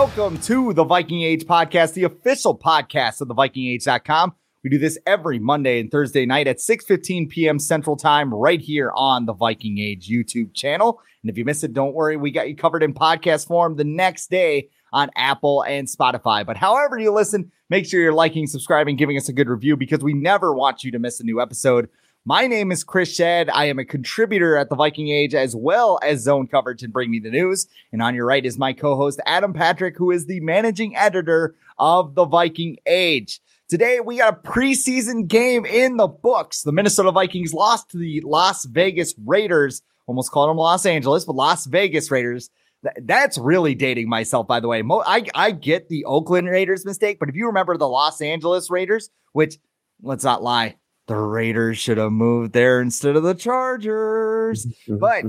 Welcome to the Viking Age podcast, the official podcast of the VikingAge.com. We do this every Monday and Thursday night at 6:15 p.m. Central Time right here on the Viking Age YouTube channel. And if you miss it, don't worry, we got you covered in podcast form the next day on Apple and Spotify. But however you listen, make sure you're liking, subscribing, giving us a good review because we never want you to miss a new episode. My name is Chris Schad. I am a contributor at the Viking Age as well as Zone Coverage and Bring Me the News. And on your right is my co-host Adam Patrick, who is the managing editor of the Viking Age. Today we got a preseason game in the books. The Minnesota Vikings lost to the Las Vegas Raiders. Almost called them Los Angeles, but Las Vegas Raiders. Th- that's really dating myself, by the way. I, I get the Oakland Raiders mistake, but if you remember the Los Angeles Raiders, which let's not lie, the Raiders should have moved there instead of the Chargers. But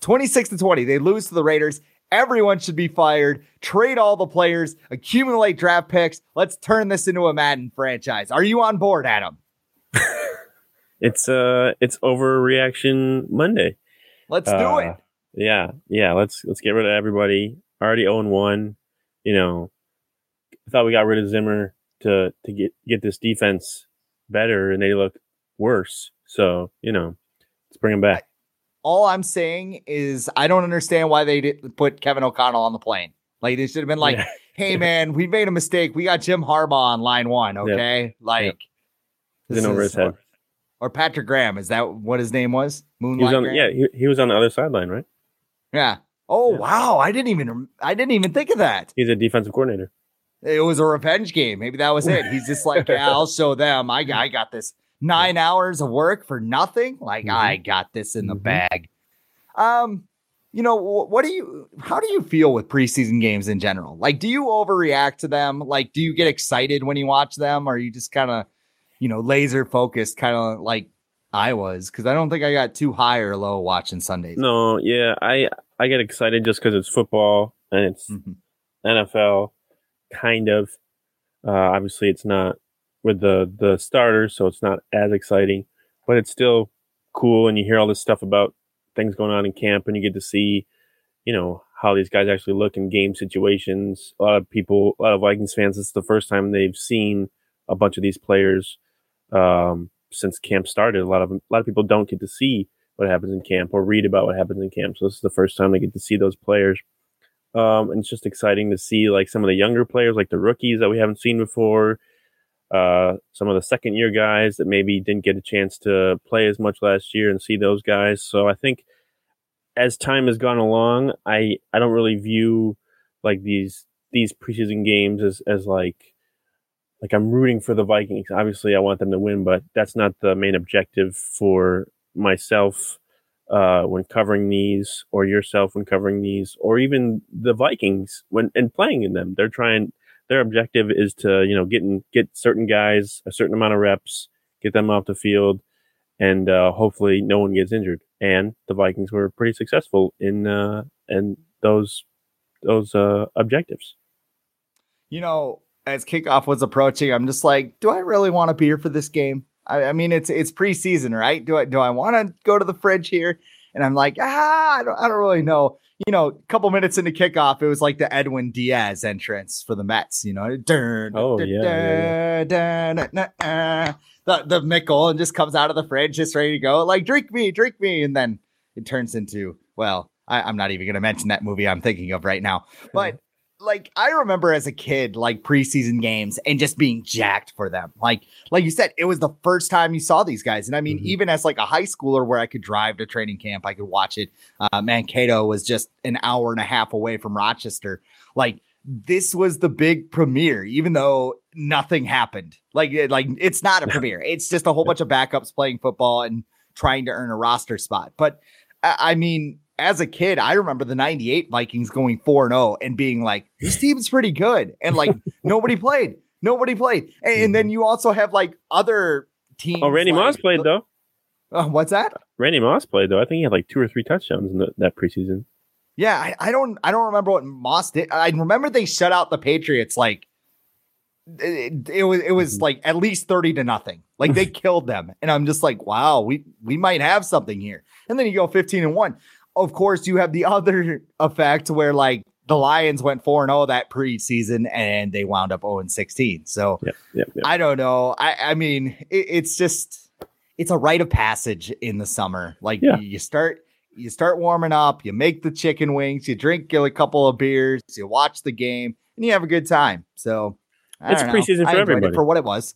26 to 20, they lose to the Raiders. Everyone should be fired. Trade all the players, accumulate draft picks. Let's turn this into a Madden franchise. Are you on board, Adam? it's uh it's overreaction Monday. Let's do Uh, it. Yeah, yeah. Let's let's get rid of everybody. Already own one. You know, I thought we got rid of Zimmer to to get get this defense better, and they look worse. So you know, let's bring them back. All I'm saying is I don't understand why they didn't put Kevin O'Connell on the plane. Like they should have been like, Yeah. "Hey man, we made a mistake. We got Jim Harbaugh on line one. Okay, like It's in over his head. Or Patrick Graham is that what his name was? He was Moonlight. on, yeah, he, he was on the other sideline, right? yeah. Oh Yeah. wow, I didn't even I didn't even think of that. He's a defensive coordinator. It was a revenge game. Maybe that was it. He's just like, yeah, I'll show them. I I got this nine hours of work for nothing. Like Mhm. I got this in the Mhm. bag. Um, you know, what do you? How do you feel with preseason games in general? Like, do you overreact to them? Like, do you get excited when you watch them, or are you just kind of, you know, laser focused, kind of like I was? Because I don't think I got too high or low watching Sundays. No, yeah, I I get excited just because it's football and it's Mhm. NFL, kind of. Uh, obviously, it's not with the the starters, so it's not as exciting, but it's still cool. And you hear all this stuff about things going on in camp, and you get to see, you know, how these guys actually look in game situations. A lot of people, a lot of Vikings fans, it's the first time they've seen a bunch of these players um, since camp started. A lot of 'em- a lot of people don't get to see what happens in camp or read about what happens in camp. So this is the first time they get to see those players. Um, and it's just exciting to see like some of the younger players, like the rookies that we haven't seen before, uh, some of the second year guys that maybe didn't get a chance to play as much last year and see those guys. So I think as time has gone along, I, I don't really view like these, these preseason games as, as like, like I'm rooting for the Vikings. Obviously I want them to win, but that's not the main objective for myself uh, when covering these, or yourself when covering these, or even the Vikings when and playing in them. They're trying. Their objective is to you know get in, get certain guys a certain amount of reps, get them off the field, and uh, hopefully no one gets injured. And the Vikings were pretty successful in uh, in those those uh, objectives. you know, as kickoff was approaching, I'm just like, do I really want to be here for this game? I, I mean, it's it's preseason, right? Do I do I want to go to the fridge here? And I'm like, ah, I don't, I don't really know. You know, a couple minutes into kickoff, it was like the Edwin Diaz entrance for the Mets. You know, dun, Oh, dun, yeah, dun, dun, the the Mickle and just comes out of the fridge, just ready to go. Like, drink me, drink me, and then it turns into well, I, I'm not even going to mention that movie I'm thinking of right now, but like I remember as a kid, like preseason games and just being jacked for them. Like, like you said, it was the first time you saw these guys. And I mean, Mhm. even as like a high schooler where I could drive to training camp, I could watch it. Uh, Mankato was just an hour and a half away from Rochester. Like, this was the big premiere, even though nothing happened. Like, it, like it's not a premiere. It's just a whole bunch of backups playing football and trying to earn a roster spot. But I, I mean, as a kid, I remember the 98 Vikings going 4 0 and being like, this team's pretty good. And like, nobody played. Nobody played. And, and then you also have like other teams. Oh, Randy like- Moss played though. Uh, what's that? Randy Moss played though. I think he had like two or three touchdowns in the, that preseason. Yeah, I, I don't I don't remember what Moss did. I remember they shut out the Patriots like it, it was it was Mhm. like at least 30 to nothing. Like they killed them. And I'm just like, wow, we we might have something here. And then you go 15 and 1. Of course, you have the other effect where like the Lions went 4 and 0 that preseason and they wound up 0 and 16. So Yep, yep, yep. I don't know. I, I mean, it, it's just it's a rite of passage in the summer. Like Yeah. you, start you start warming up, you make the chicken wings, you drink a couple of beers, you watch the game, and you have a good time. So I It's preseason for everybody. for what it was.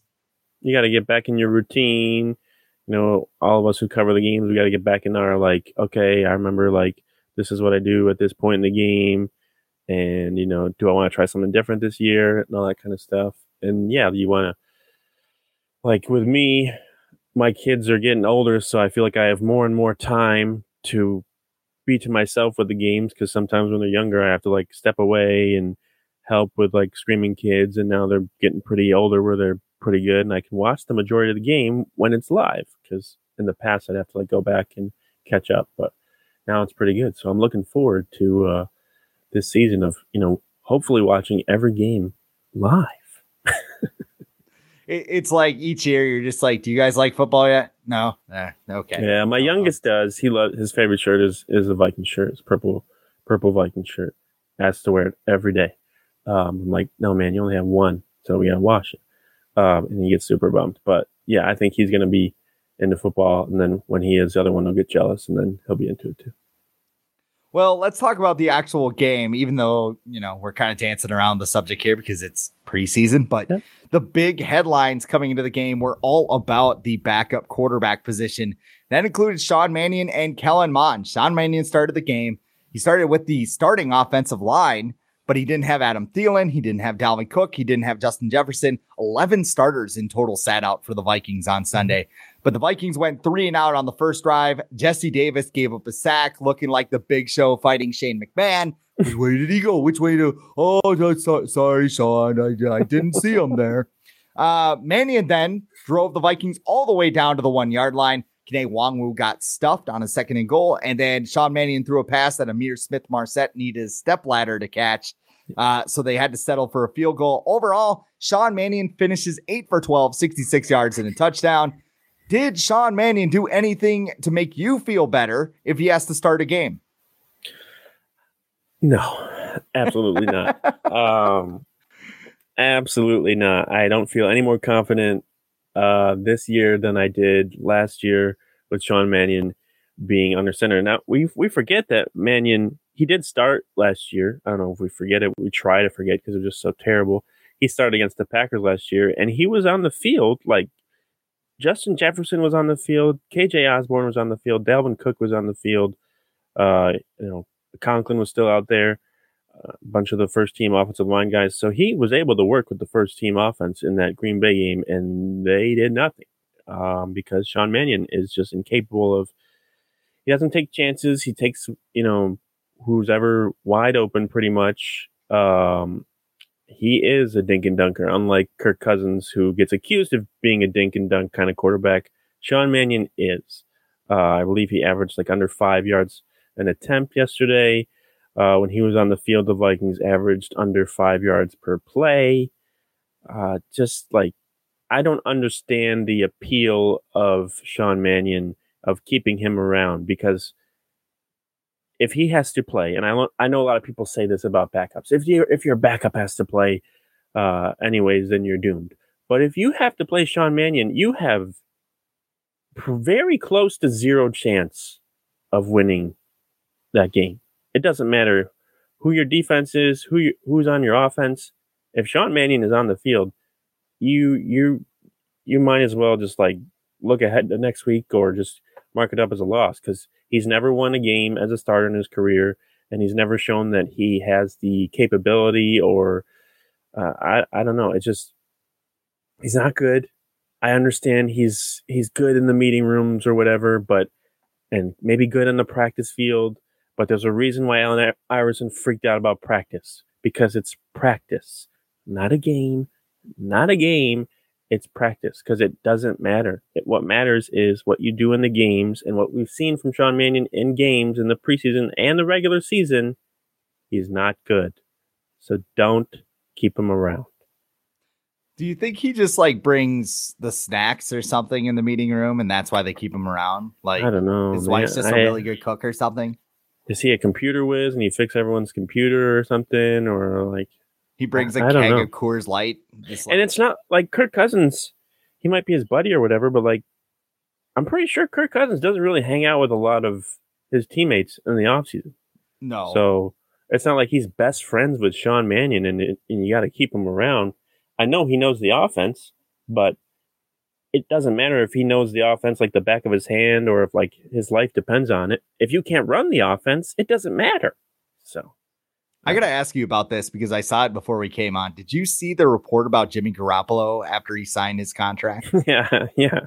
you got to get back in your routine. You know, all of us who cover the games, we got to get back in our like, okay, I remember like this is what I do at this point in the game, and you know, do I want to try something different this year and all that kind of stuff. And yeah, you want to like with me, my kids are getting older, so I feel like I have more and more time to be to myself with the games because sometimes when they're younger, I have to like step away and help with like screaming kids, and now they're getting pretty older where they're pretty good, and I can watch the majority of the game when it's live because in the past I'd have to like go back and catch up, but now it's pretty good. So I'm looking forward to uh, this season of you know hopefully watching every game live. It, it's like each year you're just like, do you guys like football yet? No. Eh, okay. Yeah, my youngest does. He loves his favorite shirt is is a Viking shirt. It's purple purple Viking shirt. Has to wear it every day. Um, I'm like, no man, you only have one, so we gotta wash it. Um, and he gets super bummed. But yeah, I think he's gonna be into football, and then when he is, the other one will get jealous, and then he'll be into it too. Well, let's talk about the actual game, even though, you know, we're kind of dancing around the subject here because it's preseason. But Yep. the big headlines coming into the game were all about the backup quarterback position. That included Sean Mannion and Kellen Mond. Sean Mannion started the game. He started with the starting offensive line, but he didn't have Adam Thielen. He didn't have Dalvin Cook. He didn't have Justin Jefferson. 11 starters in total sat out for the Vikings on Sunday. But the Vikings went three and out on the first drive. Jesse Davis gave up a sack, looking like the big show fighting Shane McMahon. Which way did he go? Which way to? Oh, sorry, Sean. I, I didn't see him there. Uh, Mannion then drove the Vikings all the way down to the one yard line. Kene Nwangwu got stuffed on a second and goal, and then Sean Mannion threw a pass that Ihmir Smith-Marsette needed a step ladder to catch. Uh, so they had to settle for a field goal. Overall, Sean Mannion finishes 8 for 12, 66 yards and a touchdown. Did Sean Mannion do anything to make you feel better if he has to start a game? No, absolutely not. Um, absolutely not. I don't feel any more confident uh, this year than I did last year with Sean Mannion being under center. Now we we forget that Mannion he did start last year. I don't know if we forget it. We try to forget because it was just so terrible. He started against the Packers last year, and he was on the field like Justin Jefferson was on the field, KJ Osborn was on the field, Dalvin Cook was on the field. Uh, you know, Conklin was still out there, a bunch of the first team offensive line guys. So he was able to work with the first team offense in that Green Bay game, and they did nothing um, because Sean Mannion is just incapable of. He doesn't take chances. He takes you know who's ever wide open pretty much. Um, he is a dink and dunker, unlike Kirk Cousins, who gets accused of being a dink and dunk kind of quarterback. Sean Mannion is. Uh, I believe he averaged like under five yards an attempt yesterday. Uh, when he was on the field, the Vikings averaged under five yards per play. Uh, just like, I don't understand the appeal of Sean Mannion of keeping him around because if he has to play, and I I know a lot of people say this about backups. If you if your backup has to play, uh, anyways, then you're doomed. But if you have to play Sean Mannion, you have very close to zero chance of winning that game. It doesn't matter who your defense is, who you, who's on your offense. If Sean Mannion is on the field, you you you might as well just like look ahead to next week or just mark it up as a loss because he's never won a game as a starter in his career, and he's never shown that he has the capability or uh, I I don't know. It's just he's not good. I understand he's he's good in the meeting rooms or whatever, but and maybe good in the practice field. But there's a reason why Allen Iverson freaked out about practice because it's practice, not a game, not a game. It's practice because it doesn't matter. It, what matters is what you do in the games and what we've seen from Sean Mannion in games in the preseason and the regular season. He's not good. So don't keep him around. Do you think he just like brings the snacks or something in the meeting room, and that's why they keep him around? Like I don't know. His wife's just a really good cook or something. Is he a computer whiz and he fix everyone's computer or something, or like he brings a I, keg of Coors Light? Like, and it's not like Kirk Cousins. He might be his buddy or whatever, but like I'm pretty sure Kirk Cousins doesn't really hang out with a lot of his teammates in the offseason. No. So it's not like he's best friends with Sean Mannion and, and you got to keep him around. I know he knows the offense, but it doesn't matter if he knows the offense like the back of his hand or if like his life depends on it. If you can't run the offense, it doesn't matter. So I got to ask you about this because I saw it before we came on. Did you see the report about Jimmy Garoppolo after he signed his contract? yeah, yeah.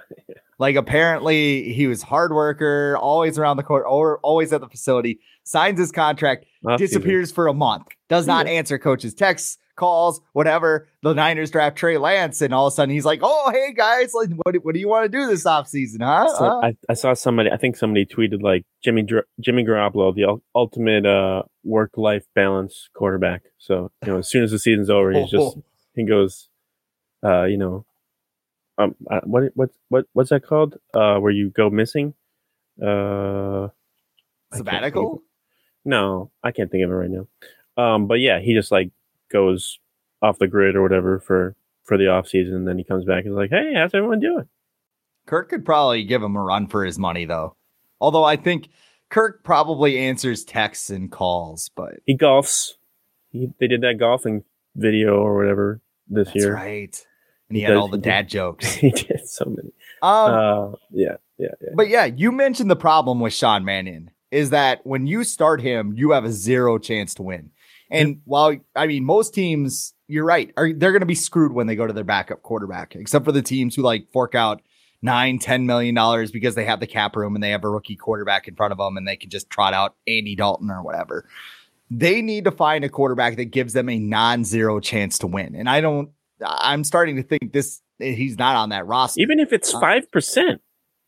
Like apparently he was hard worker, always around the court, or always at the facility. Signs his contract, Last disappears season. for a month, does not answer coaches' texts, calls, whatever. The Niners draft Trey Lance, and all of a sudden he's like, "Oh, hey guys, like, what, what do you want to do this offseason, huh?" So huh? I, I, saw somebody. I think somebody tweeted like Jimmy Jimmy Garoppolo, the ultimate uh, work life balance quarterback. So you know, as soon as the season's over, he's just he goes, uh, you know, um, uh, what what what what's that called? Uh, where you go missing? Uh, sabbatical. No, I can't think of it right now. Um, but yeah, he just like goes off the grid or whatever for for the off season, and then he comes back and is like, "Hey, how's everyone doing?" Kirk could probably give him a run for his money, though. Although I think Kirk probably answers texts and calls, but he golfs. He, they did that golfing video or whatever this That's year, right? And he, he had does, all the dad did, jokes. he did so many. Um, uh, yeah, yeah, yeah. But yeah, you mentioned the problem with Sean Mannion is that when you start him, you have a zero chance to win. And while I mean most teams, you're right, are they're going to be screwed when they go to their backup quarterback, except for the teams who like fork out nine, ten million dollars because they have the cap room and they have a rookie quarterback in front of them and they can just trot out Andy Dalton or whatever. They need to find a quarterback that gives them a non-zero chance to win. And I don't. I'm starting to think this. He's not on that roster, even if it's uh, five percent.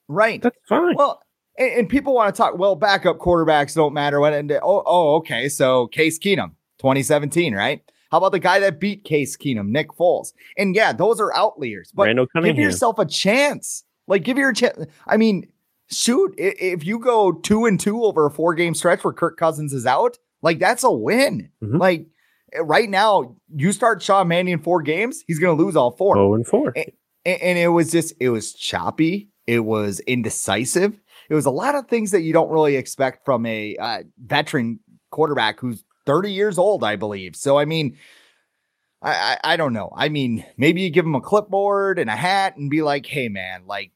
Right, that's fine. Well, and, and, people want to talk. Well, backup quarterbacks don't matter. When and oh, oh, okay. So Case Keenum, 2017, right? How about the guy that beat Case Keenum, Nick Foles? And yeah, those are outliers, but give yourself a chance. Like, give your chance. I mean, shoot, if you go two and two over a four game stretch where Kirk Cousins is out, like that's a win. Mm-hmm. Like right now, you start Sean Mannion four games, he's going to lose all four. Oh, and four. And, and it was just, it was choppy. It was indecisive. It was a lot of things that you don't really expect from a uh, veteran quarterback who's 30 years old, I believe. So, I mean, I, I, I don't know. I mean, maybe you give him a clipboard and a hat and be like, hey, man, like,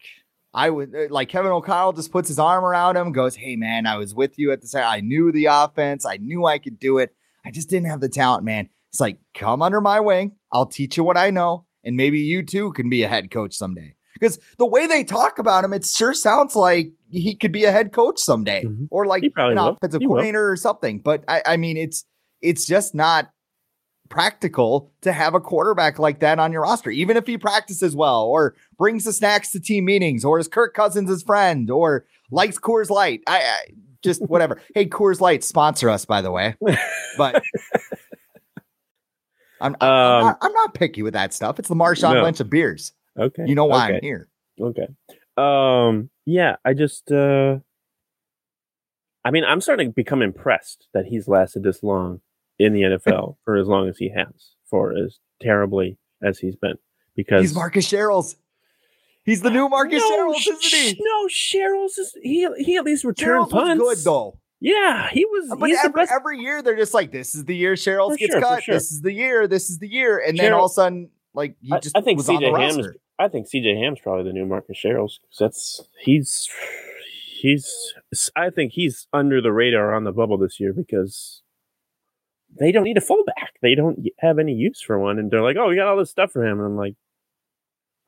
I would uh, like Kevin O'Connell just puts his arm around him, goes, Hey, man, I was with you at the side. I knew the offense. I knew I could do it. I just didn't have the talent, man. It's like, come under my wing. I'll teach you what I know. And maybe you too can be a head coach someday. Because the way they talk about him, it sure sounds like he could be a head coach someday mm-hmm. or like an will. offensive he coordinator will. or something. But I, I mean, it's it's just not practical to have a quarterback like that on your roster, even if he practices well or brings the snacks to team meetings or is Kirk Cousins' his friend or likes Coors Light. I, I just whatever. hey, Coors Light sponsor us, by the way. But I'm, I'm, um, not, I'm, not, picky with that stuff. It's the Marshawn no. Lynch of beers. Okay. You know why okay. I'm here. Okay. Um, yeah, I just uh I mean, I'm starting to become impressed that he's lasted this long in the NFL for as long as he has, for as terribly as he's been. Because he's Marcus Sherels. He's the new Marcus no, Sherels, isn't he? No, Sherels is he. He at least returned punts. was good though. Yeah, he was. But he's the every, best. every year they're just like, this is the year For gets sure, cut. sure. This is the year. This is the year. And then all of a sudden, like he just I think was on the CJ Ham's. roster. I think CJ Ham's probably the new Marcus. 'cause That's he's he's. I think he's under the radar on the bubble this year because they don't need a fullback. They don't have any use for one, and they're like, "Oh, we got all this stuff for him," and I'm like,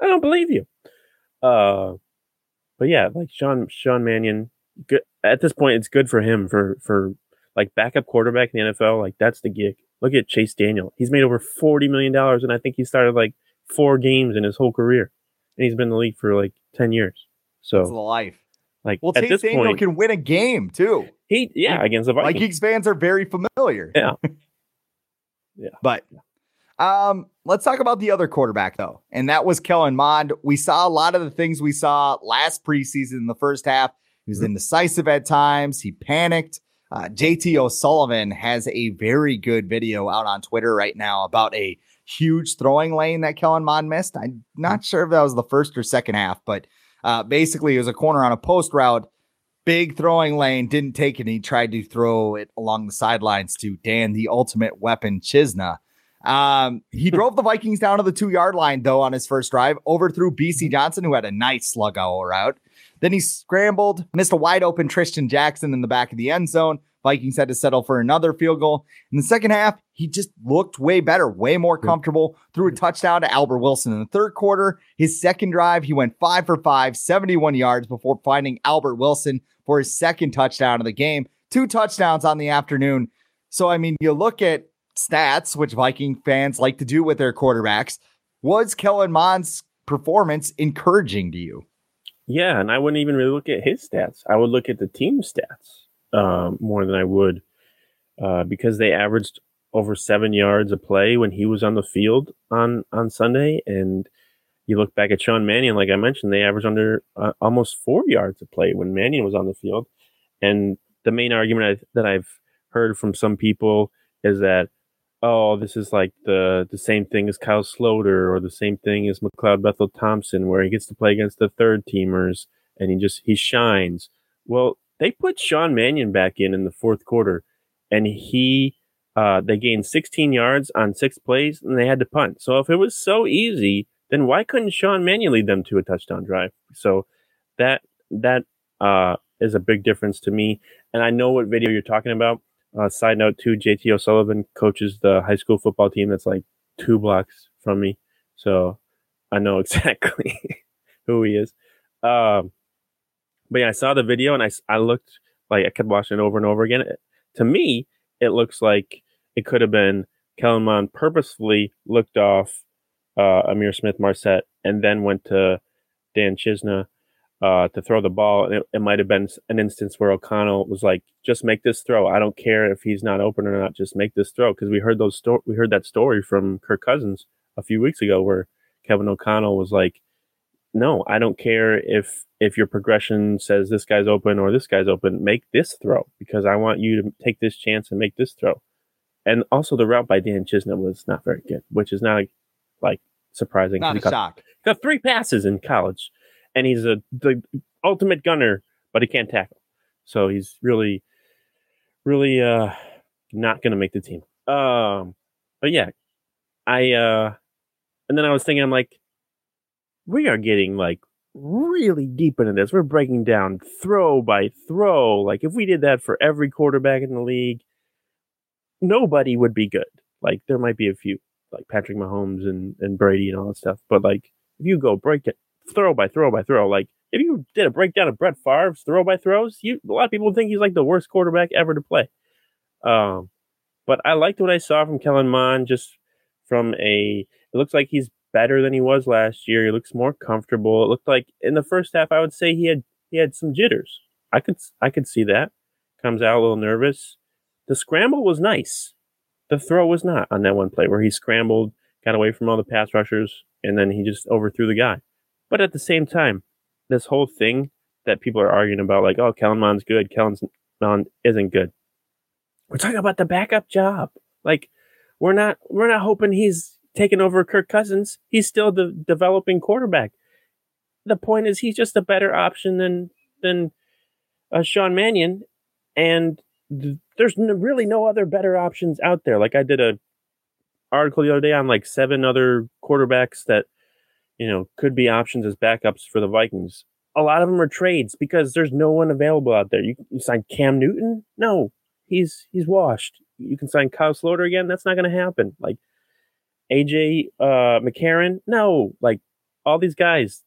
"I don't believe you." Uh, but yeah, like Sean Sean Mannion. Good at this point, it's good for him for for like backup quarterback in the NFL. Like that's the gig. Look at Chase Daniel. He's made over forty million dollars, and I think he started like four games in his whole career, and he's been in the league for like ten years. It's the life. like Well, at Chase this Daniel point, can win a game too. he yeah against the Vikings. Vikings fans are very familiar. Yeah. Yeah. But um, let's talk about the other quarterback though, and that was Kellen Mond. We saw a lot of the things we saw last preseason in the first half. He was indecisive at times. He panicked. Uh, JT O'Sullivan has a very good video out on Twitter right now about a huge throwing lane that Kellen Mond missed. I'm not sure if that was the first or second half, but uh, basically it was a corner on a post route big throwing lane, didn't take it. And he tried to throw it along the sidelines to Dan, the ultimate weapon, Chisena. Um, he drove the Vikings down to the two yard line, though, on his first drive, overthrew Bisi Johnson, who had a nice slug out route. Then he scrambled, missed a wide open Trishton Jackson in the back of the end zone. Vikings had to settle for another field goal. In the second half, he just looked way better, way more comfortable. Threw a touchdown to Albert Wilson in the third quarter. His second drive, he went five for five, 71 yards before finding Albert Wilson for his second touchdown of the game. Two touchdowns on the afternoon. So, I mean, you look at stats, which Viking fans like to do with their quarterbacks. Was Kellen Mond's performance encouraging to you? Yeah, and I wouldn't even really look at his stats. I would look at the team stats um, more than I would uh, because they averaged over seven yards a play when he was on the field on on Sunday, and you look back at Sean Mannion, like I mentioned, they averaged under uh, almost four yards a play when Mannion was on the field. And the main argument I, that I've heard from some people is that oh, this is like the the same thing as Kyle Sloter or the same thing as McLeod Bethel Thompson, where he gets to play against the third teamers and he just he shines. Well, they put Sean Mannion back in in the fourth quarter, and he uh, they gained 16 yards on six plays, and they had to punt. So if it was so easy, then why couldn't Sean Mannion lead them to a touchdown drive? So that that uh, is a big difference to me. And I know what video you're talking about. Uh, side note too, JT O'Sullivan coaches the high school football team that's like two blocks from me, so I know exactly who he is. Um, but yeah, I saw the video and I, I looked like I kept watching it over and over again. It- to me, it looks like it could have been Kellen Mond purposefully looked off uh, Ihmir Smith-Marsette and then went to Dan Chisena uh, to throw the ball. And it, it might have been an instance where O'Connell was like, "Just make this throw. I don't care if he's not open or not. Just make this throw." Because we heard those sto- we heard that story from Kirk Cousins a few weeks ago where Kevin O'Connell was like, "No, I don't care if if your progression says this guy's open or this guy's open. Make this throw because I want you to take this chance and make this throw." And also the route by Dan Chisena was not very good, which is not like surprising. Not He a shock. got three passes in college, and he's a the ultimate gunner, but he can't tackle. So he's really, really uh not gonna make the team. Um, but yeah, I uh, and then I was thinking, I'm like, we are getting like really deep into this. We're breaking down throw by throw. Like if we did that for every quarterback in the league, nobody would be good. Like there might be a few, like Patrick Mahomes and, and Brady and all that stuff. But like if you go break it throw by throw by throw, like if you did a breakdown of Brett Favre's throw by throws, you a lot of people think he's like the worst quarterback ever to play. Um, but I liked what I saw from Kellen Mond. Just from a, it looks like he's better than he was last year. He looks more comfortable. It looked like in the first half, I would say he had he had some jitters. I could I could see that. Comes out a little nervous. The scramble was nice. The throw was not on that one play where he scrambled, got away from all the pass rushers, and then he just overthrew the guy. But at the same time, this whole thing that people are arguing about, like, oh, Kellen Mond's good, Kellen's Mond isn't good. We're talking about the backup job. Like we're not we're not hoping he's taking over Kirk Cousins. He's still the developing quarterback. The point is he's just a better option than than uh, Sean Mannion, and th- there's n- really no other better options out there. Like I did a article the other day on like seven other quarterbacks that you know could be options as backups for the Vikings. A lot of them are trades because there's no one available out there. You, you sign Cam Newton? No, he's he's washed. You can sign Kyle Sloter again. That's not going to happen. Like AJ uh, McCarron? No, like all these guys,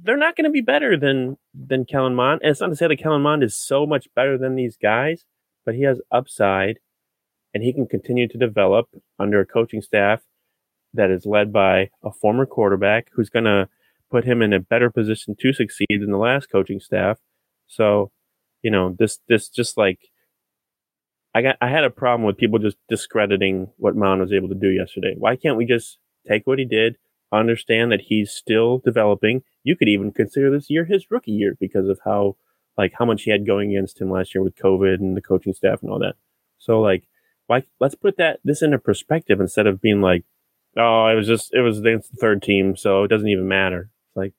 they're not going to be better than than Kellen Mond. And it's not to say that Kellen Mond is so much better than these guys, but he has upside, and he can continue to develop under a coaching staff that is led by a former quarterback who's going to put him in a better position to succeed than the last coaching staff. So, you know, this this just like I got I had a problem with people just discrediting what Mond was able to do yesterday. Why can't we just take what he did, understand that he's still developing? You could even consider this year his rookie year because of how like how much he had going against him last year with COVID and the coaching staff and all that. So like why let's put that this into perspective instead of being like, oh, it was just it was against the third team, so it doesn't even matter. It's like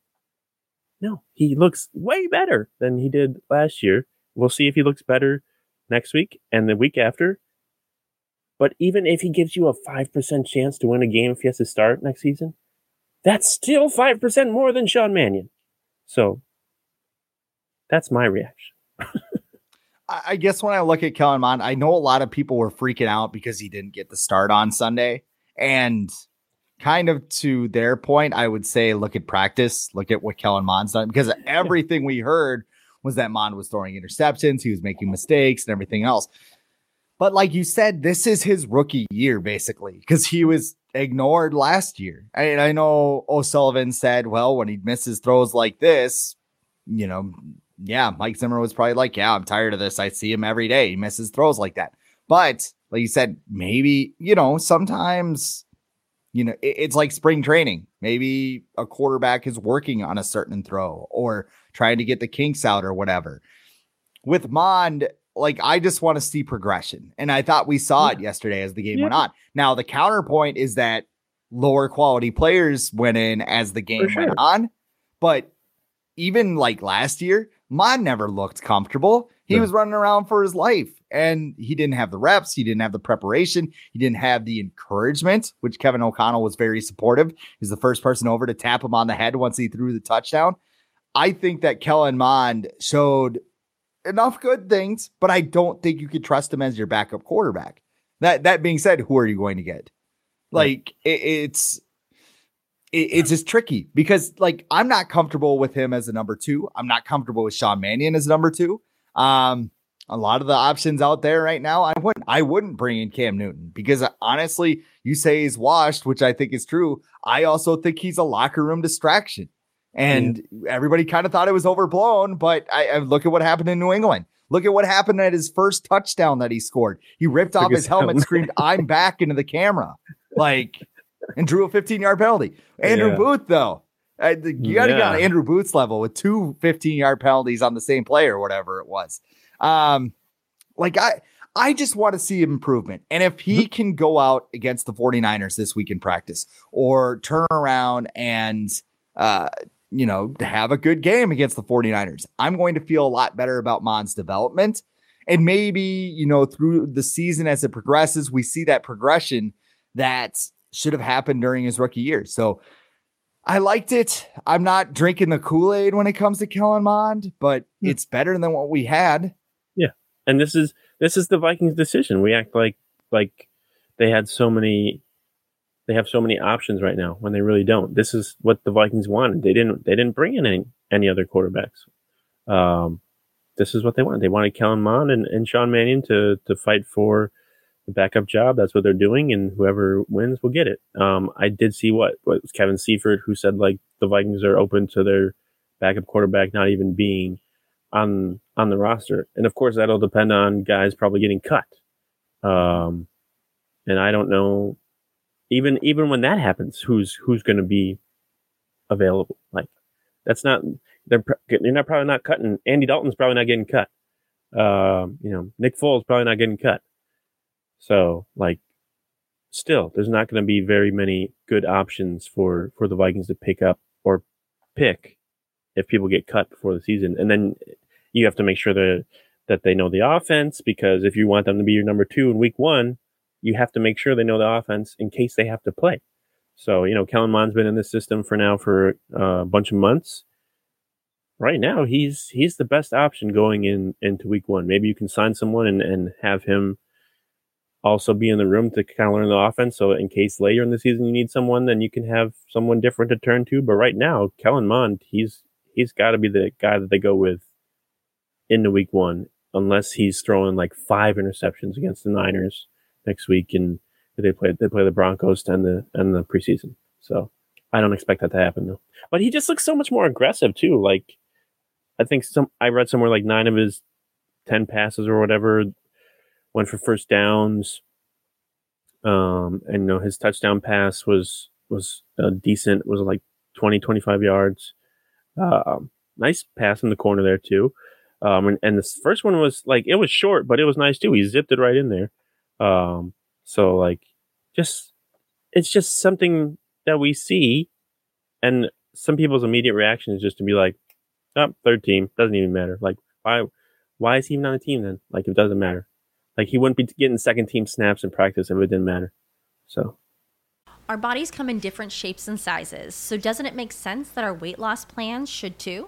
no, he looks way better than he did last year. We'll see if he looks better next week and the week after. But even if he gives you a 5% chance to win a game if he has to start next season, that's still 5% more than Sean Mannion. So that's my reaction. I guess when I look at Kellen Mond, I know a lot of people were freaking out because he didn't get the start on Sunday. And kind of to their point, I would say look at practice, look at what Kellen Mond's done because everything we heard was that Mond was throwing interceptions, he was making mistakes and everything else. But like you said, this is his rookie year basically because he was ignored last year. And I know O'Sullivan said, well, when he misses throws like this, you know, yeah, Mike Zimmer was probably like, yeah, I'm tired of this. I see him every day. He misses throws like that. But like you said, maybe, you know, sometimes, you know, it, it's like spring training. Maybe a quarterback is working on a certain throw or trying to get the kinks out or whatever. With Mond, like I just want to see progression. And I thought we saw yeah. it yesterday as the game yeah. went on. Now, the counterpoint is that lower quality players went in as the game sure. went on. But even like last year, Mond never looked comfortable. He yeah. was running around for his life and he didn't have the reps. He didn't have the preparation. He didn't have the encouragement, which Kevin O'Connell was very supportive. He's the first person over to tap him on the head once he threw the touchdown. I think that Kellen Mond showed enough good things, but I don't think you could trust him as your backup quarterback. That that being said, who are you going to get? Like it, it's it, it's just tricky because like I'm not comfortable with him as a number two. I'm not comfortable with Sean Mannion as number two. Um, a lot of the options out there right now, I wouldn't I wouldn't bring in Cam Newton because honestly, you say he's washed, which I think is true. I also think he's a locker room distraction. And yeah. everybody kind of thought it was overblown, but I, I, look at what happened in New England. Look at what happened at his first touchdown that he scored. He ripped off his helmet, screamed, I'm back into the camera. Like, and drew a 15 yard penalty. Andrew yeah. Booth, though, uh, you got to yeah. get on Andrew Booth's level with two 15 yard penalties on the same play or whatever it was. Um, like, I. I just want to see improvement. And if he mm-hmm. can go out against the 49ers this week in practice or turn around and uh, you know, to have a good game against the 49ers. I'm going to feel a lot better about Mond's development. And maybe, you know, through the season as it progresses, we see that progression that should have happened during his rookie year. So I liked it. I'm not drinking the Kool Aid when it comes to Kellen Mond, but hmm. it's better than what we had. Yeah. And this is this is the Vikings decision. We act like like they had so many they have so many options right now when they really don't. This is what the Vikings wanted. They didn't they didn't bring in any, any other quarterbacks. Um, this is what they wanted. They wanted Kellen Mond and, and Sean Mannion to to fight for the backup job. That's what they're doing, and whoever wins will get it. Um, I did see what what was Kevin Seifert who said like the Vikings are open to their backup quarterback not even being on on the roster, and of course that'll depend on guys probably getting cut. Um, and I don't know even even when that happens, who's who's going to be available? Like that's not they're you're not probably not cutting. Andy Dalton's probably not getting cut. Um, you know, Nick Foles probably not getting cut. So like, still, there's not going to be very many good options for for the Vikings to pick up or pick if people get cut before the season, and then you have to make sure that that they know the offense because if you want them to be your number two in week one, you have to make sure they know the offense in case they have to play. So, you know, Kellen Mond's been in this system for now for uh, a bunch of months. Right now, he's he's the best option going in into week one. Maybe you can sign someone and, and have him also be in the room to kind of learn the offense. So in case later in the season you need someone, then you can have someone different to turn to. But right now, Kellen Mond, he's he's got to be the guy that they go with into week one, unless he's throwing like five interceptions against the Niners next week and they play they play the Broncos and the and the preseason. So I don't expect that to happen though. But he just looks so much more aggressive too. Like I think some I read somewhere like nine of his ten passes or whatever went for first downs. Um, and you know his touchdown pass was was uh, decent. Was like 20, 25 yards. Uh, nice pass in the corner there too. Um, and, and this first one was like it was short, but it was nice too. He zipped it right in there. Um, so like, just it's just something that we see, and some people's immediate reaction is just to be like, "Oh, third team doesn't even matter." Like, why why is he even on the team then? Like, it doesn't matter. Like, he wouldn't be getting second team snaps in practice if it didn't matter. So. Our bodies come in different shapes and sizes, so doesn't it make sense that our weight loss plans should too?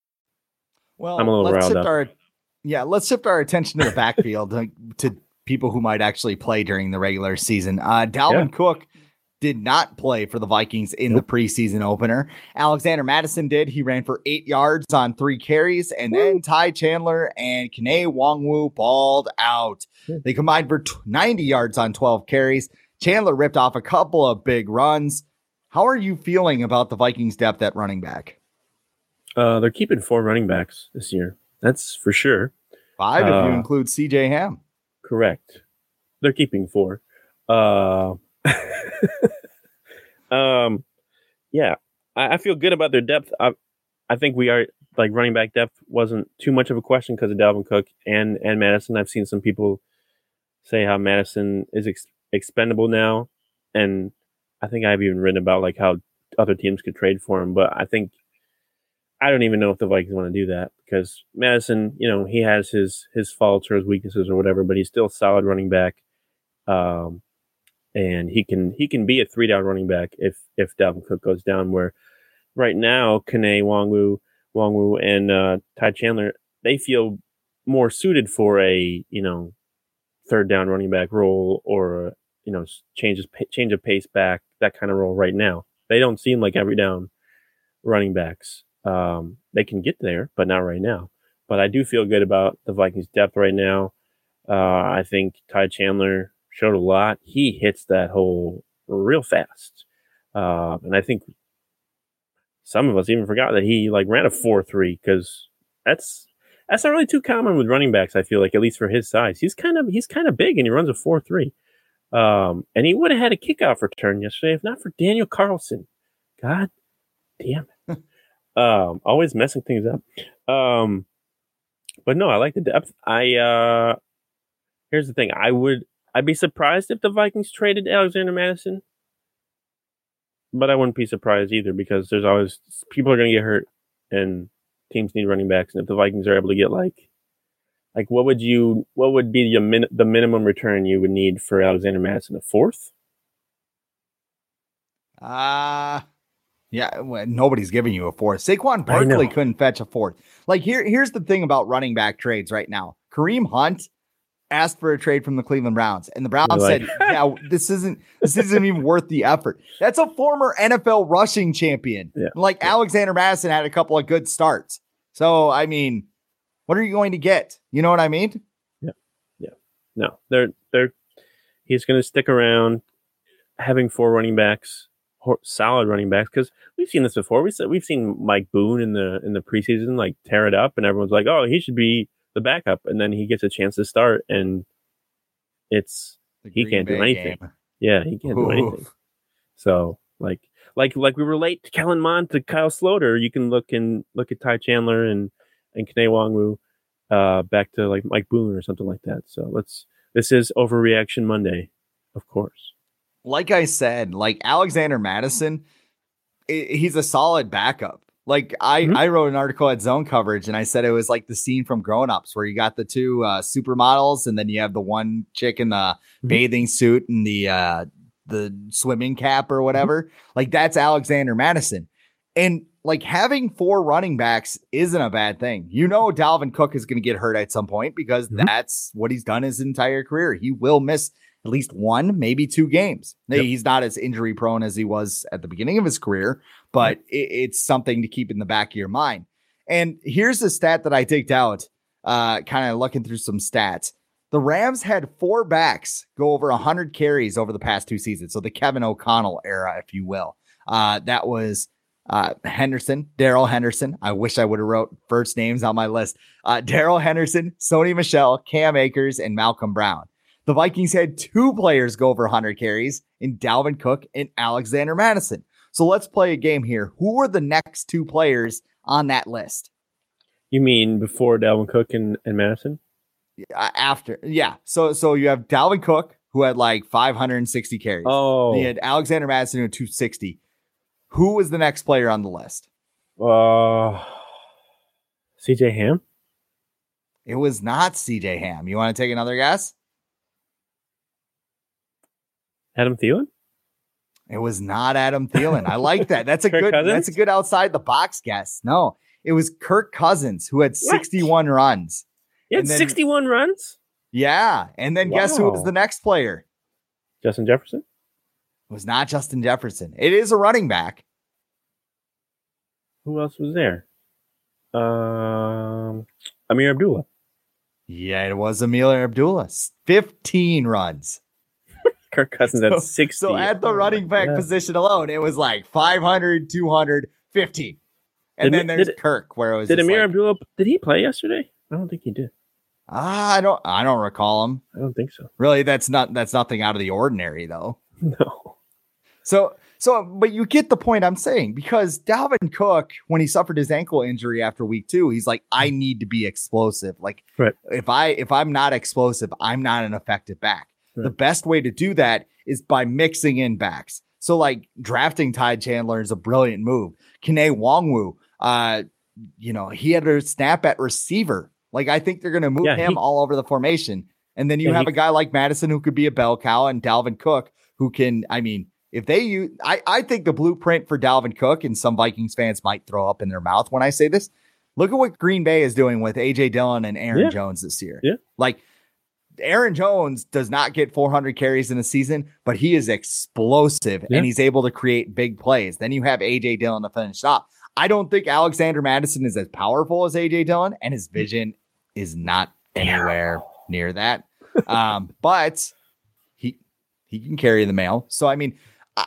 Well, I'm a little let's riled shift up. our yeah, let's shift our attention to the backfield to, to people who might actually play during the regular season. Uh, Dalvin Yeah. Cook did not play for the Vikings in the preseason opener. Alexander Mattison did. He ran for eight yards on three carries, and then Ty Chandler and Kene Nwangwu balled out. They combined for t- 90 yards on 12 carries. Chandler ripped off a couple of big runs. How are you feeling about the Vikings' depth at running back? Uh, they're keeping four running backs this year. That's for sure. Five, if you Uh, include CJ Ham. Correct. They're keeping four. Uh, um, yeah, I, I feel good about their depth. I, I think we are like running back depth wasn't too much of a question because of Dalvin Cook and and Mattison. I've seen some people say how Mattison is ex- expendable now, and I think I've even written about like how other teams could trade for him. But I think I don't even know if the Vikings want to do that because Mattison, you know, he has his his faults or his weaknesses or whatever, but he's still solid running back. Um, and he can he can be a three down running back if if Dalvin Cook goes down. Where right now, Kene Nwangwu, Nwangwu, and uh, Ty Chandler they feel more suited for a you know third down running back role or you know changes change of pace back that kind of role right now. They don't seem like every down running backs. Um, they can get there, but not right now. But I do feel good about the Vikings' depth right now. Uh, I think Ty Chandler showed a lot. He hits that hole real fast, uh, and I think some of us even forgot that he like ran a four three because that's that's not really too common with running backs. I feel like at least for his size, he's kind of he's kind of big and he runs a four three. Um, and he would have had a kickoff return yesterday if not for Daniel Carlson. God damn it. Um, always messing things up. Um, but no, I like the depth. I uh here's the thing. I would I'd be surprised if the Vikings traded Alexander Mattison, But I wouldn't be surprised either because there's always people are gonna get hurt and teams need running backs. And if the Vikings are able to get like like what would you what would be the min, the minimum return you would need for Alexander Mattison A fourth? Uh yeah, well, nobody's giving you a fourth. Saquon Barkley couldn't fetch a fourth. Like here, here's the thing about running back trades right now. Kareem Hunt asked for a trade from the Cleveland Browns, and the Browns like, said, "Yeah, this isn't this isn't even worth the effort." That's a former NFL rushing champion. Yeah. Like yeah. Alexander Mattison had a couple of good starts. So I mean, what are you going to get? You know what I mean? Yeah, yeah. No, they're they're he's going to stick around having four running backs solid running backs because we've seen this before. We said we've seen Mike Boone in the in the preseason like tear it up, and everyone's like, "Oh, he should be the backup," and then he gets a chance to start, and it's he can't Bay do anything. Game. Yeah, he can't Ooh. do anything. So like like like we relate to Kellen Mond to Kyle Sloter. You can look and look at Ty Chandler and and Kene Nwangwu uh back to like Mike Boone or something like that. So let's this is overreaction Monday, of course like I said, like Alexander Mattison, he's a solid backup. Like I, mm-hmm. I wrote an article at Zone Coverage, and I said it was like the scene from Grown Ups, where you got the two uh, supermodels, and then you have the one chick in the mm-hmm. bathing suit and the uh, the swimming cap or mm-hmm. whatever. Mm-hmm. Like that's Alexander Mattison, and like having four running backs isn't a bad thing. You know, Dalvin Cook is going to get hurt at some point because mm-hmm. that's what he's done his entire career. He will miss at least one, maybe two games. Yep. He's not as injury prone as he was at the beginning of his career, but it, it's something to keep in the back of your mind. And here's a stat that I digged out, uh, kind of looking through some stats. The Rams had four backs go over 100 carries over the past two seasons. So the Kevin O'Connell era, if you will. Uh, that was uh, Henderson, Darrell Henderson. I wish I would have wrote first names on my list. Uh, Darrell Henderson, Sony Michel, Cam Akers, and Malcolm Brown. The Vikings had two players go over 100 carries in Dalvin Cook and Alexander Mattison. So let's play a game here. Who are the next two players on that list? You mean before Dalvin Cook and, and Mattison? After, yeah. So so you have Dalvin Cook who had like 560 carries. Oh, you had Alexander Mattison who had 260. Who was the next player on the list? Uh, CJ Ham. It was not CJ Ham. You want to take another guess? Adam Thielen? It was not Adam Thielen. I like that. That's a good Cousins? that's a good outside the box guess. No, it was Kirk Cousins who had what? 61 runs. He had then, 61 runs? Yeah. And then wow. guess who was the next player? Justin Jefferson? It was not Justin Jefferson. It is a running back. Who else was there? Um Ameer Abdullah. Yeah, it was Ameer Abdullah. 15 runs. Kirk Cousins at 60. So at the oh running back God. position alone, it was like 500, 200, 50. And did, then there's did, Kirk, where it was. Did Ameer like, Abdullah, did he play yesterday? I don't think he did. Ah, I don't I don't recall him. I don't think so. Really, that's not that's nothing out of the ordinary though. No. So so but you get the point I'm saying because Dalvin Cook, when he suffered his ankle injury after week two, he's like, I need to be explosive. Like right. if I if I'm not explosive, I'm not an effective back. Right. The best way to do that is by mixing in backs. So like drafting Ty Chandler is a brilliant move. Kene Nwangwu, uh, you know, he had a snap at receiver. Like I think they're going to move yeah, him he, all over the formation. And then you yeah, have he, a guy like Mattison who could be a bell cow and Dalvin Cook who can, I mean, if they use, I, I think the blueprint for Dalvin Cook and some Vikings fans might throw up in their mouth when I say this. Look at what Green Bay is doing with AJ Dillon and Aaron yeah. Jones this year. Yeah. Like Aaron Jones does not get 400 carries in a season, but he is explosive yeah. and he's able to create big plays. Then you have AJ Dillon to finish up. I don't think Alexander Mattison is as powerful as AJ Dillon, and his vision is not anywhere near that. Um, but he he can carry the mail. So I mean,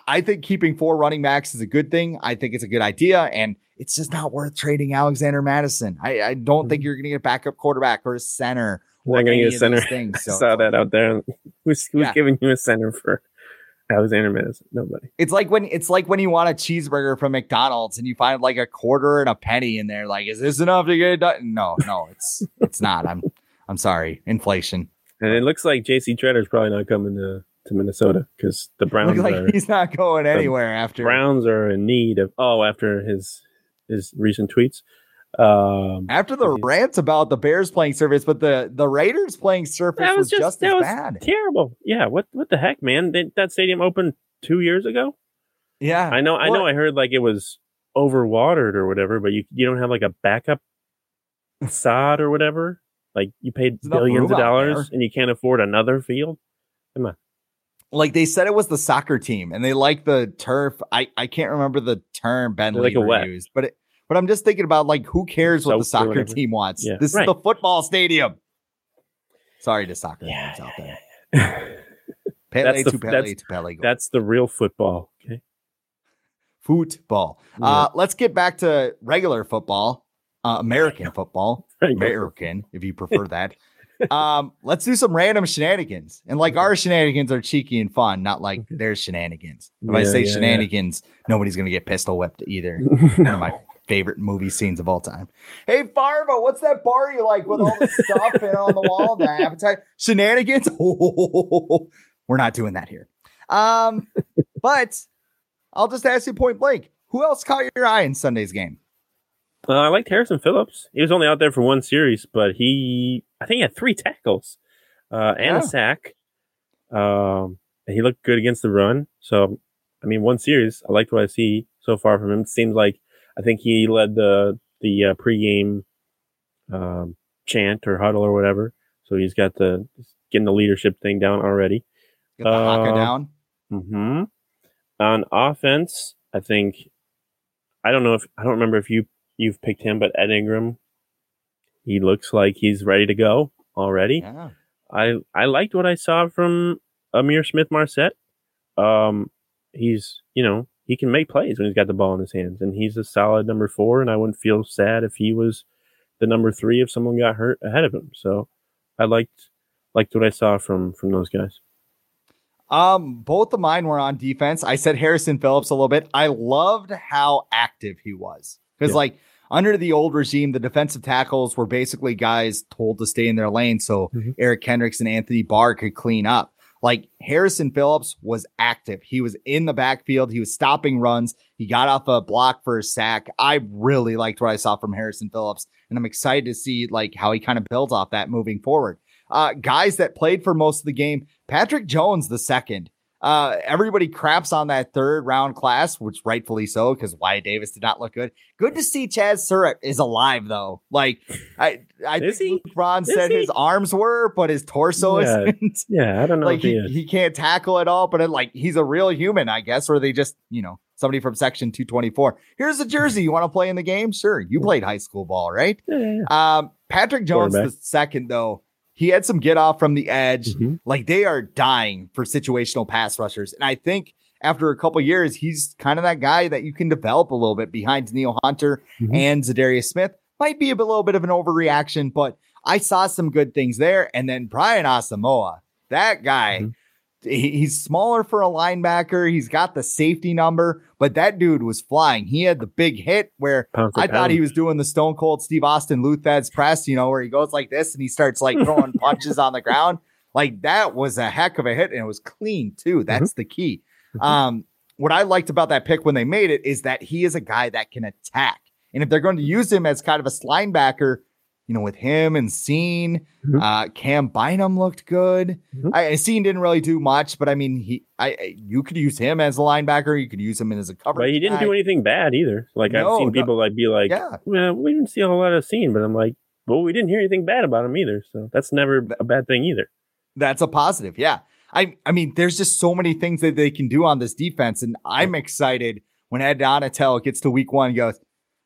I think keeping four running backs is a good thing. I think it's a good idea, and it's just not worth trading Alexander Mattison. I, I don't think mm-hmm. you're going to get a backup quarterback or a center not going to get center. Things, so. I saw that out there. Who's who's Yeah. giving you a center for Alexander Mattison? Nobody. It's like when it's like when you want a cheeseburger from McDonald's and you find like a quarter and a penny in there. Like, is this enough to get it done? No, no, it's it's not. I'm I'm sorry. Inflation. And it looks like JC Tretter's probably not coming to, to Minnesota because the Browns like are he's not going anywhere after. Browns are in need of oh after his his recent tweets. Um, After the rants about the Bears playing surface, but the the Raiders playing surface that was, was just, just that as was bad. terrible. Yeah, what what the heck, man? They, that stadium opened two years ago. Yeah, I know. I know. I heard like it was overwatered or whatever, but you you don't have like a backup sod or whatever. Like you paid billions of dollars there. and you can't afford another field. Come on. like they said it was the soccer team, and they like the turf. I I can't remember the term Ben They're like a wet. used, but it, but I'm just thinking about like who cares what the soccer team wants? Yeah, This right. is the football stadium. Sorry to soccer Yeah, fans out yeah, there. Pele That's the- Pele that's- to Pele. That's the real football. Okay. football. Uh, let's get back to regular football, uh, American football, American, if you prefer that. um, let's do some random shenanigans. And like our shenanigans are cheeky and fun, not like their shenanigans. If I say yeah, yeah. shenanigans, nobody's gonna get pistol whipped either. My favorite movie scenes of all time. Hey Farva, what's that bar you like with all the stuff and on the wall, the appetite shenanigans? we're not doing that here. Um, but I'll just ask you point blank. Who else caught your eye in Sunday's game? Uh, I liked Harrison Phillips. He was only out there for one series, but he, I think he had three tackles uh, and Yeah. a sack. Um, and he looked good against the run. So, I mean, one series. I liked what I see so far from him. It seems like I think he led the the uh, pregame um, chant or huddle or whatever. So he's got the getting the leadership thing down already. Get the Uh, down. hmm On offense, I think I don't know if I don't remember if you you've picked him, but Ed Ingram, he looks like he's ready to go already. Yeah. I I liked what I saw from Ihmir Smith-Marsette. Um, he's you know he can make plays when he's got the ball in his hands, and he's a solid number four. And I wouldn't feel sad if he was the number three if someone got hurt ahead of him. So I liked liked what I saw from from those guys. Um, both of mine were on defense. I said Harrison Phillips a little bit. I loved how active he was because, Yeah. like, under the old regime, the defensive tackles were basically guys told to stay in their lane so Mhm. Eric Kendricks and Anthony Barr could clean up. Like Harrison Phillips was active. He was in the backfield. He was stopping runs. He got off a block for a sack. I really liked what I saw from Harrison Phillips, and I'm excited to see like how he kind of builds off that moving forward. Uh, guys that played for most of the game, Patrick Jones the second. Uh, everybody craps on that third round class, which rightfully so, because Wyatt Davis did not look good. Good to see Chaz Surratt is alive though. Like I, I Is think he? Ron said he? his arms were, but his torso Yeah. isn't. Yeah, I don't know like he he, he can't tackle at all, but it, like he's a real human, I guess, or they just, you know, somebody from section 224. Here's a jersey. You want to play in the game? Sure. You played high school ball, right? Yeah, yeah, yeah. Um, Patrick Jones, the second, though, he had some get off from the edge. Mhm. Like they are dying for situational pass rushers. And I think after a couple years, he's kind of that guy that you can develop a little bit behind Neil Hunter Mhm. and Za'Darius Smith. Might be a little bit of an overreaction, but I saw some good things there. And then Brian Asamoah, that guy, Mhm. He- he's smaller for a linebacker. He's got the safety number, but that dude was flying. He had the big hit where Pound I thought pound. he was doing the Stone Cold Steve Austin Lou Thesz press, you know, where he goes like this and he starts like throwing punches on the ground. Like that was a heck of a hit and it was clean too. That's the key. Um, what I liked about that pick when they made it is that he is a guy that can attack. And if they're going to use him as kind of a linebacker, you know, with him and Cine, Mhm. uh, Cam Bynum looked good. Mhm. I, Cine didn't really do much, but I mean, he, I, you could use him as a linebacker. You could use him as a cover. But he didn't do anything bad either. Like No, I've seen no. people like be like, Yeah. well, we didn't see a whole lot of Cine, but I'm like, well, we didn't hear anything bad about him either. So that's never a bad thing either. That's a positive. Yeah. I I mean, there's just so many things that they can do on this defense. And I'm excited when Ed Donatell gets to week one and goes,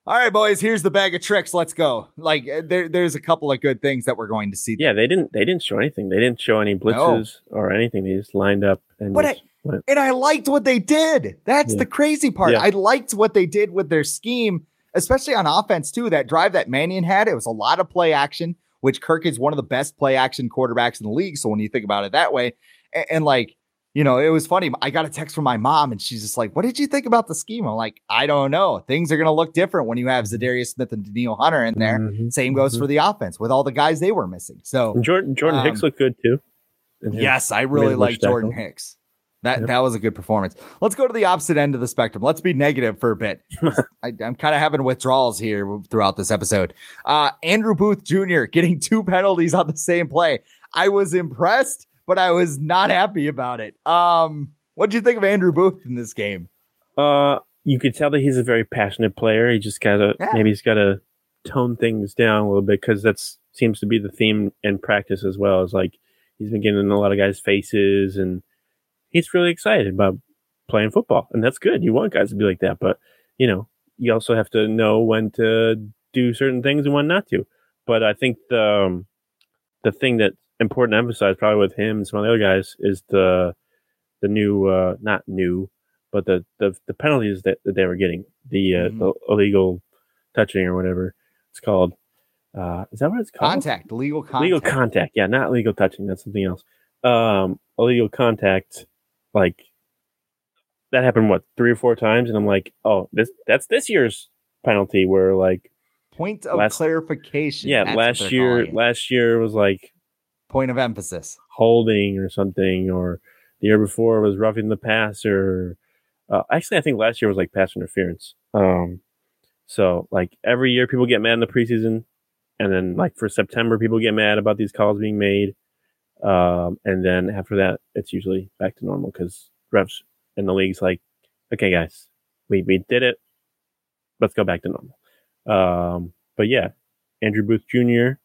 All right, boys, here's the bag of tricks. Let's go. Like uh, there, there's a couple of good things that we're going to see. Yeah, they didn't they didn't show anything. They didn't show any blitzes or anything. They just lined up and But just went. And I liked what they did. That's Yeah. the crazy part. Yeah. I liked what they did with their scheme, especially on offense, too. That drive that Mannion had, it was a lot of play action. which Kirk is one of the best play action quarterbacks in the league. So when you think about it that way, and, and like, you know, it was funny. I got a text from my mom and she's just like, What did you think about the scheme? I'm like, I don't know. Things are going to look different when you have Za'Darius Smith and Danielle Hunter in there. Mhm, Same goes mhm. for the offense with all the guys they were missing. So, Jordan Jordan Um, Hicks looked good too. And yes, I really like much tackle. Jordan Hicks. That Yep. that was a good performance. Let's go to the opposite end of the spectrum. Let's be negative for a bit. I, I'm kind of having withdrawals here throughout this episode. Uh, Andrew Booth Jr. getting two penalties on the same play. I was impressed, but I was not happy about it. Um, what do you think of Andrew Booth in this game? Uh, you could tell that he's a very passionate player. He just gotta Yeah. maybe he's gotta tone things down a little bit because that seems to be the theme in practice as well. Is like he's been getting in a lot of guys' faces and he's really excited about playing football, and that's good. You want guys to be like that, but you know you also have to know when to do certain things and when not to. But I think the um, the thing that's important to emphasize probably with him and some of the other guys is the the new uh not new but the the, the penalties that, that they were getting the, uh, Mhm. the illegal touching or whatever it's called. Uh is that what it's called? Contact, legal contact. legal contact. yeah not legal touching. That's something else. Um illegal contact like that happened what three or four times? And i'm like oh this that's this year's penalty where like Point of Last- clarification. yeah last year calling last year was like Point of emphasis. holding or something, or the year before was roughing the passer. Uh, actually, I think last year was like pass interference. Um, so like every year, people get mad in the preseason, and then like for September, people get mad about these calls being made. Um, and then after that, it's usually back to normal because refs in the league's like, okay, guys, we we did it. Let's go back to normal. Um, but yeah, Andrew Booth Jr.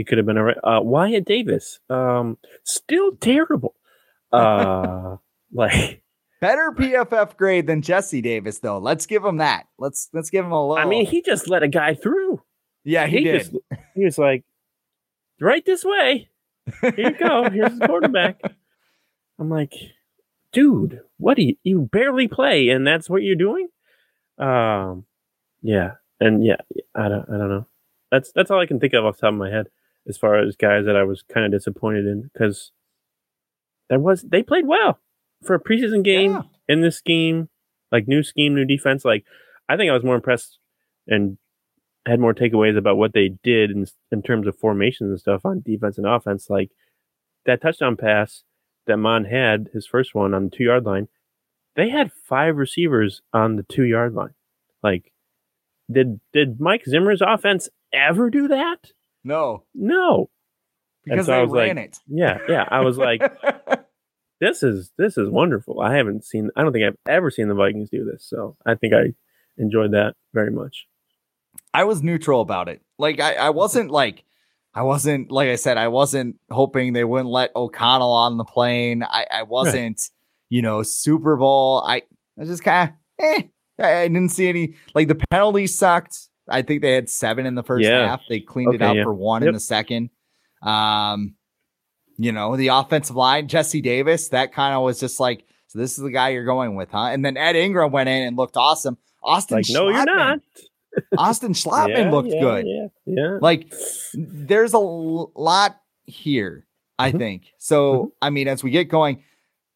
He could have been all right. Uh, Wyatt Davis, um, still terrible. Uh, like, Better PFF grade than Jesse Davis, though. Let's give him that. Let's let's give him a little. I mean, he just let a guy through. yeah, he, did. Just, he was like, right this way. Here you go. Here's the quarterback. I'm like, dude, what do you, you barely play and that's what you're doing? Um, yeah. And yeah, I don't, I don't know. That's, that's all I can think of off the top of my head as far as guys that I was kind of disappointed in because there was, they played well for a preseason game Yeah. in this scheme, like new scheme, new defense. Like, I think I was more impressed and had more takeaways about what they did in, in terms of formations and stuff on defense and offense. Like that touchdown pass that Mond had, his first one on the two yard line, they had five receivers on the two yard line. Like, did did Mike Zimmer's offense ever do that? No, No. because so I they was like- ran it. Yeah, yeah. I was like, this is this is wonderful. I haven't seen. I don't think I've ever seen the Vikings do this. So I think I enjoyed that very much. I was neutral about it. Like I, I wasn't like I wasn't like I said, I wasn't hoping they wouldn't let O'Connell on the plane. I, I wasn't, you know, Super Bowl. I, I just kind of eh. I, I didn't see any like the penalties sucked. I think they had seven in the first Yeah. half. They cleaned it Okay, out yeah. for one in the second. Um, you know, the offensive line, Jesse Davis, that kind of was just like, so this is the guy you're going with, huh? And then Ed Ingram went in and looked awesome. Austin, Like, no, you're not. Austin Schlottman Yeah, looked yeah, good. Yeah, yeah. Like there's a l- lot here, I Mhm. think. So, Mm-hmm. I mean, as we get going,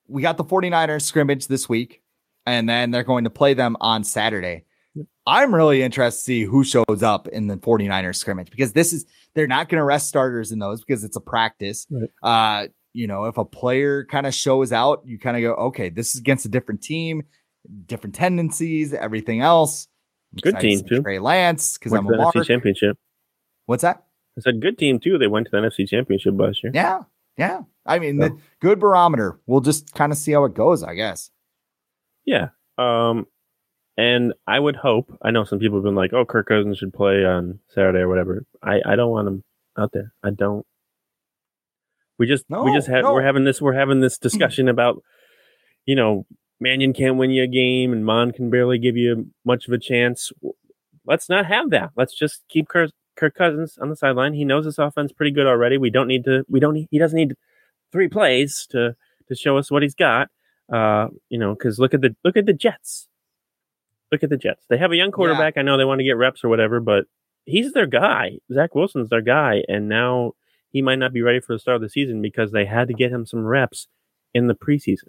we got the 49ers scrimmage this week, and then they're going to play them on Saturday. I'm really interested to see who shows up in the 49ers scrimmage because this is they're not going to rest starters in those because it's a practice. Right. Uh, you know, if a player kind of shows out, you kind of go, okay, this is against a different team, different tendencies, everything else. I'm Good to team, too. Trey Lance because I'm a. NFC Championship. What's that? I said good team too. They went to the NFC Championship last year. Yeah, yeah. I mean, So- the good barometer. We'll just kind of see how it goes, I guess. Yeah. Um, and I would hope. I know some people have been like, "Oh, Kirk Cousins should play on Saturday or whatever." I I don't want him out there. I don't. We just we just had no. we're having this we're having this discussion about, you know, Mannion can't win you a game and Mond can barely give you much of a chance. Let's not have that. Let's just keep Kirk, Kirk Cousins on the sideline. He knows this offense pretty good already. We don't need to. We don't. Need, he doesn't need three plays to to show us what he's got. Uh, you know, because look at the look at the Jets. Look at the Jets. They have a young quarterback. I know they want to get reps or whatever, but he's their guy. Zach Wilson's their guy, and now he might not be ready for the start of the season because they had to get him some reps in the preseason.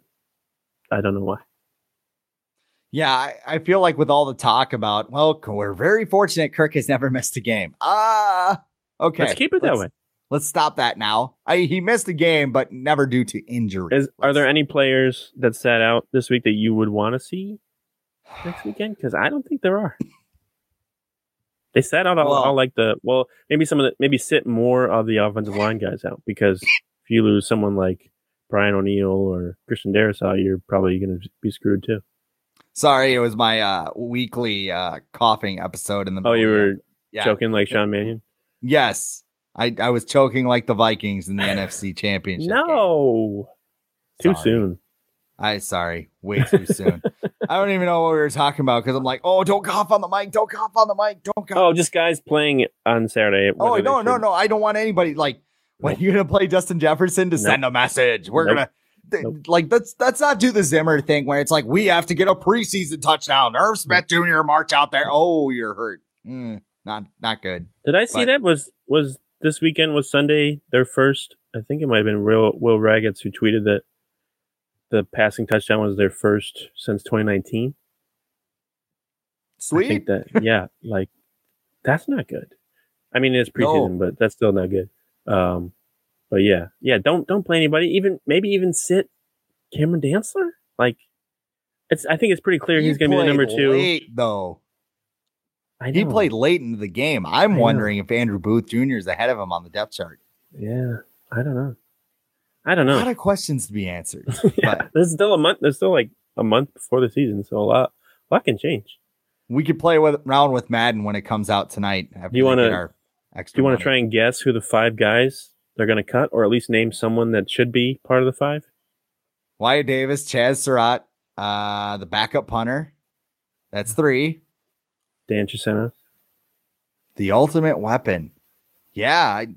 I don't know why. Yeah, I, I feel like with all the talk about, well, we're very fortunate Kirk has never missed a game. Ah, okay. Let's keep it that Let's- way. Let's stop that now. I, he missed a game, but never due to injury. Is, are there any players that sat out this week that you would want to see next weekend? Because I don't think there are. They sat out all, Well- all like the well, maybe some of the maybe sit more of the offensive line guys out because if you lose someone like Brian O'Neill or Christian Darrisaw, you're probably going to be screwed too. Sorry, it was my uh, weekly uh, coughing episode in the. Oh, you were yeah. choking like Sean Mannion? Yes, I, I was choking like the Vikings in the NFC Championship. game. No, too Sorry. soon. I sorry, way too soon. I don't even know what we were talking about because I'm like, oh, don't cough on the mic, don't cough on the mic, don't cough. Oh, just guys playing on Saturday. Oh no, no, no! I don't want anybody like when you're gonna play Justin Jefferson to Nope. send a message. We're Nope. gonna th- Nope. like let's let's not do the Zimmer thing where it's like we have to get a preseason touchdown. Irv Smith Jr. march out there. Oh, you're hurt. Mm, not not good. Did I see But- that? Was was this weekend was Sunday their first? I think it might have been Will Will Ragatz who tweeted that the passing touchdown was their first since 2019. Sweet. I think that yeah, like that's not good. I mean, it's preseason, but that's still not good. Um, but yeah, yeah, don't don't play anybody. Even maybe even sit Cameron Dantzler. Like it's. I think it's pretty clear He he's going to be the number two. Late, though I he played late into the game. I'm I know. wondering if Andrew Booth Jr. is ahead of him on the depth chart. Yeah, I don't know. I don't know. A lot of questions to be answered. yeah, but- there's still a month. There's still like a month before the season, so a lot, a lot can change. we could play with around with Madden when it comes out tonight. Do you our extra Do you want to try and guess who the five guys they're going to cut, or at least name someone that should be part of the five? Wyatt Davis, Chaz Surratt, uh, the backup punter. That's three. Dan Chisena. The ultimate weapon. Yeah. I,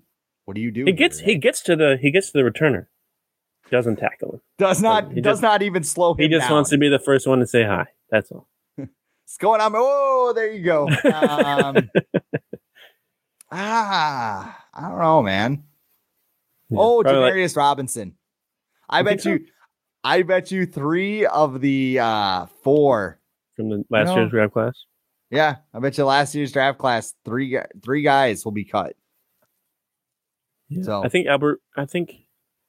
what do you do? He gets he gets to the he gets to the returner. Doesn't tackle him. does not he does just- not even slow him He just down. wants to be the first one to say hi. That's all. What's going on? Oh, there you go. Um, ah, I don't know, man. Yeah, oh, probably like- Robinson. I You bet you. I bet you three of the uh, four. from the last No. year's draft class. Yeah, I bet you last year's draft class three three guys will be cut. So I think Albert. I think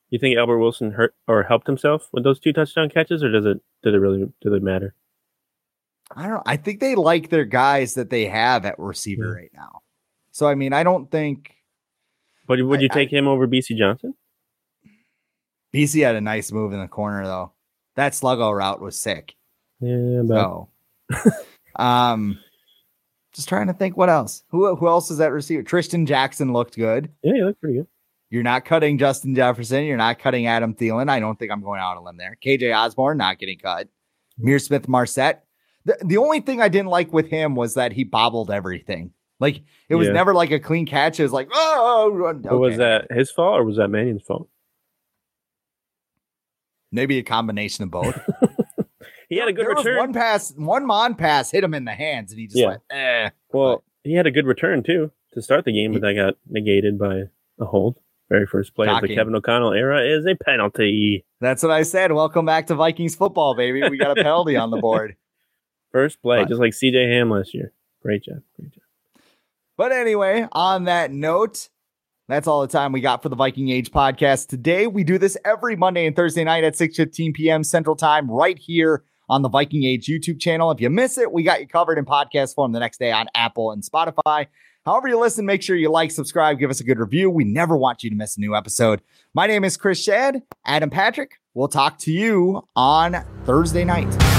you think Albert Wilson hurt or helped himself with those two touchdown catches, or does it did it really did it matter? I don't. I think they like their guys that they have at receiver right now. So I mean, I don't think But would I- you I- take him over Bisi Johnson? Bisi had a nice move in the corner though. That sluggo route was sick. Yeah, but So, um, just trying to think what else. Who who else is that receiver? Trishton Jackson looked good. yeah, he looked pretty good. You're not cutting Justin Jefferson. You're not cutting Adam Thielen. I don't think I'm going out on limb there. KJ Osborn not getting cut. Mir Smith-Marsette. The, the only thing I didn't like with him was that he bobbled everything. Like it was Yeah. never like a clean catch. It was like, oh, okay. Was that his fault or was that Mannion's fault? maybe a combination of both? He had a good there return. one pass, one Mond pass hit him in the hands, and he just Yeah. went, eh. well, he had a good return too to start the game, but that got negated by a hold. Very first play of the Kevin O'Connell era is a penalty. That's what I said. Welcome back to Vikings football, baby. We got a penalty on the board. First play, But- just like CJ Ham last year. Great job. Great job. But anyway, on that note, that's all the time we got for the Viking Age podcast today. We do this every Monday and Thursday night at 6:15 p.m. Central Time right here on the Viking Age YouTube channel. If you miss it, we got you covered in podcast form the next day on Apple and Spotify. However you listen, make sure you like, subscribe, give us a good review. We never want you to miss a new episode. My name is Chris Schad, Adam Patrick. We'll talk to you on Thursday night.